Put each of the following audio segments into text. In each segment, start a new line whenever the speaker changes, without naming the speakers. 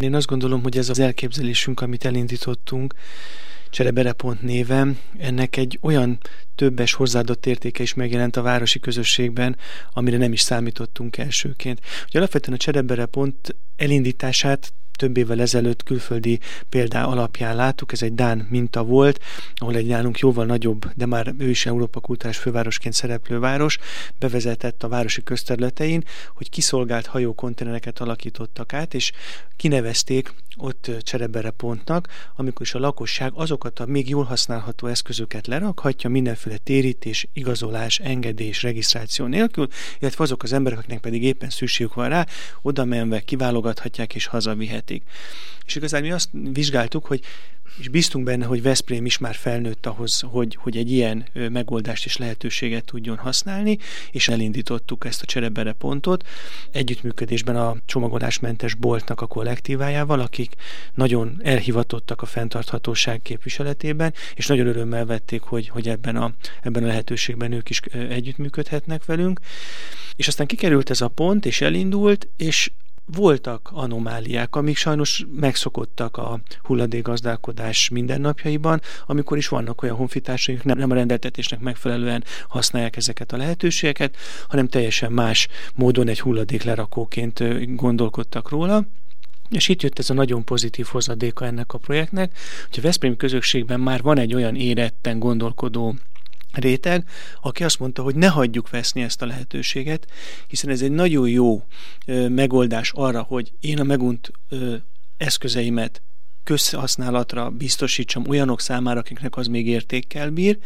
Én azt gondolom, hogy ez az elképzelésünk, amit elindítottunk, Csereberepont néven, ennek egy olyan többes hozzáadott értéke is megjelent a városi közösségben, amire nem is számítottunk elsőként. Ugye alapvetően a Csereberepont elindítását több évvel ezelőtt külföldi példá alapján láttuk, ez egy Dán minta volt, ahol egy nálunk jóval nagyobb, de már ő is Európa kultúrás fővárosként szereplő város bevezetett a városi közterületein, hogy kiszolgált hajókonténereket alakítottak át, és kinevezték ott cserebere pontnak, amikor is a lakosság azokat a még jól használható eszközöket lerakhatja mindenféle térítés, igazolás, engedés, regisztráció nélkül, illetve azok az emberek, akiknek pedig éppen szükségük van rá, oda menve kiválogathatják és hazavihetik. És igazán mi azt vizsgáltuk, hogy és bíztunk benne, hogy Veszprém is már felnőtt ahhoz, hogy, hogy egy ilyen megoldást és lehetőséget tudjon használni, és elindítottuk ezt a cserebere pontot együttműködésben a csomagolásmentes boltnak a kollektívájával, akik nagyon elhivatottak a fenntarthatóság képviseletében, és nagyon örömmel vették, hogy, hogy ebben, a, ebben a lehetőségben ők is együttműködhetnek velünk. És aztán kikerült ez a pont, és elindult, és voltak anomáliák, amik sajnos megszokottak a hulladékgazdálkodás mindennapjaiban, amikor is vannak olyan honfitársaink, nem, nem a rendeltetésnek megfelelően használják ezeket a lehetőségeket, hanem teljesen más módon egy hulladék lerakóként gondolkodtak róla. És itt jött ez a nagyon pozitív hozadéka ennek a projektnek, hogy a Veszprém közösségben már van egy olyan éretten gondolkodó réteg, aki azt mondta, hogy ne hagyjuk veszni ezt a lehetőséget, hiszen ez egy nagyon jó megoldás arra, hogy én a megunt ö, eszközeimet közhasználatra biztosítsam olyanok számára, akiknek az még értékkel bír,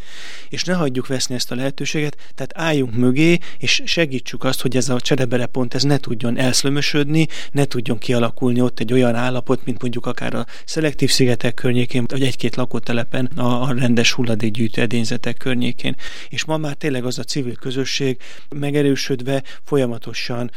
és ne hagyjuk veszni ezt a lehetőséget, tehát álljunk mögé, és segítsük azt, hogy ez a cserebere pont ez ne tudjon elszlömösödni, ne tudjon kialakulni ott egy olyan állapot, mint mondjuk akár a szelektív szigetek környékén, vagy egy-két lakótelepen a, a rendes hulladékgyűjtő edényzetek környékén. És ma már tényleg az a civil közösség megerősödve folyamatosan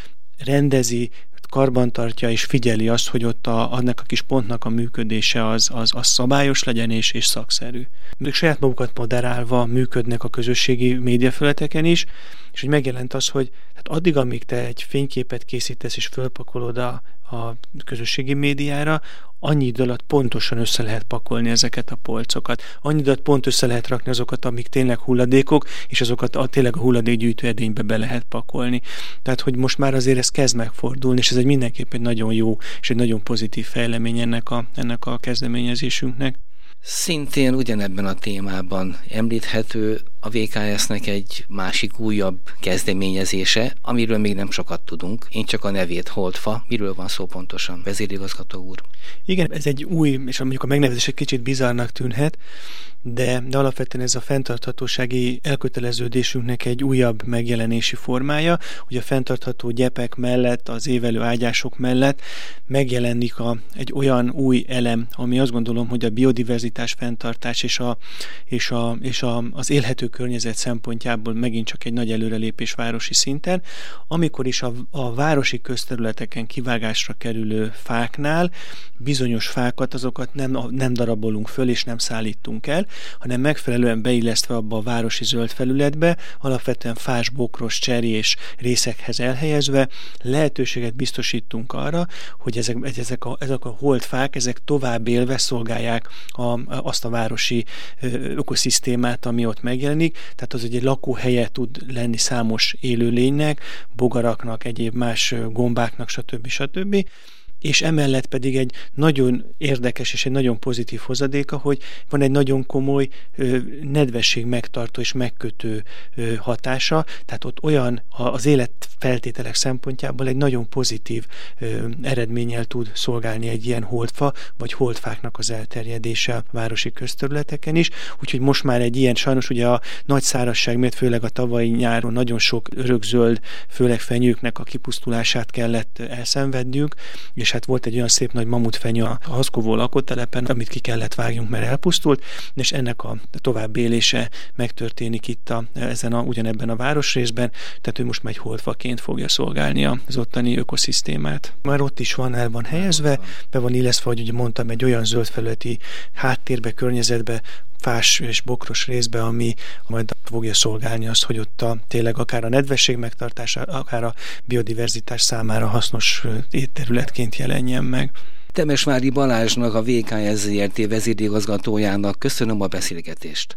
rendezi, karbantartja és figyeli azt, hogy ott a, annak a kis pontnak a működése az, az, az szabályos legyen és, és szakszerű. Még saját magukat moderálva működnek a közösségi médiafelületeken is, és hogy megjelent az, hogy hát addig, amíg te egy fényképet készítesz és fölpakolod a, a közösségi médiára, annyi idő alatt pontosan össze lehet pakolni ezeket a polcokat. Annyi idő alatt pont össze lehet rakni azokat, amik tényleg hulladékok, és azokat a, tényleg a hulladékgyűjtő edénybe be lehet pakolni. Tehát, hogy most már azért ez kezd megfordulni, és ez egy mindenképp egy nagyon jó és egy nagyon pozitív fejlemény ennek a, ennek a kezdeményezésünknek.
Szintén ugyanebben a témában említhető a VKS-nek egy másik újabb kezdeményezése, amiről még nem sokat tudunk. Én csak a nevét Holdfa. Miről van szó pontosan, vezérigazgató úr?
Igen, ez egy új, és mondjuk a megnevezés egy kicsit bizarnak tűnhet, de, de alapvetően ez a fenntarthatósági elköteleződésünknek egy újabb megjelenési formája, hogy a fenntartható gyepek mellett, az évelő ágyások mellett megjelenik a, egy olyan új elem, ami azt gondolom, hogy a biodiverzitás fenntartás és, a, és, a, és a, az élhető környezet szempontjából megint csak egy nagy előrelépés városi szinten, amikor is a, a városi közterületeken kivágásra kerülő fáknál bizonyos fákat, azokat nem, nem darabolunk föl és nem szállítunk el, hanem megfelelően beillesztve abba a városi zöld felületbe, alapvetően fás, bokros, és részekhez elhelyezve lehetőséget biztosítunk arra, hogy ezek, ezek, a, ezek a holdfák, ezek tovább élve szolgálják a, azt a városi ökoszisztémát, ami ott megjelenik, tehát az egy lakóhelye tud lenni számos élőlénynek, bogaraknak, egyéb más gombáknak, stb. stb és emellett pedig egy nagyon érdekes és egy nagyon pozitív hozadéka, hogy van egy nagyon komoly nedvesség megtartó és megkötő hatása, tehát ott olyan az életfeltételek szempontjából egy nagyon pozitív ö, eredménnyel tud szolgálni egy ilyen holdfa, vagy holdfáknak az elterjedése a városi közterületeken is, úgyhogy most már egy ilyen, sajnos ugye a nagy szárazság miatt, főleg a tavalyi nyáron nagyon sok örökzöld, főleg fenyőknek a kipusztulását kellett elszenvedniük, és és hát volt egy olyan szép nagy mamutfenyő a Haszkovó lakótelepen, amit ki kellett vágjunk, mert elpusztult, és ennek a tovább élése megtörténik itt a, ezen a, ugyanebben a városrészben, tehát ő most már egy holdfaként fogja szolgálni az ottani ökoszisztémát. Már ott is van, el van helyezve, be van illeszve, hogy ugye mondtam, egy olyan zöldfelületi háttérbe, környezetbe, fás és bokros részbe, ami majd fogja szolgálni azt, hogy ott a, tényleg akár a nedvesség megtartása, akár a biodiverzitás számára hasznos étterületként jelenjen meg.
Temesvári Balázsnak, a VKS ZRT vezérigazgatójának köszönöm a beszélgetést.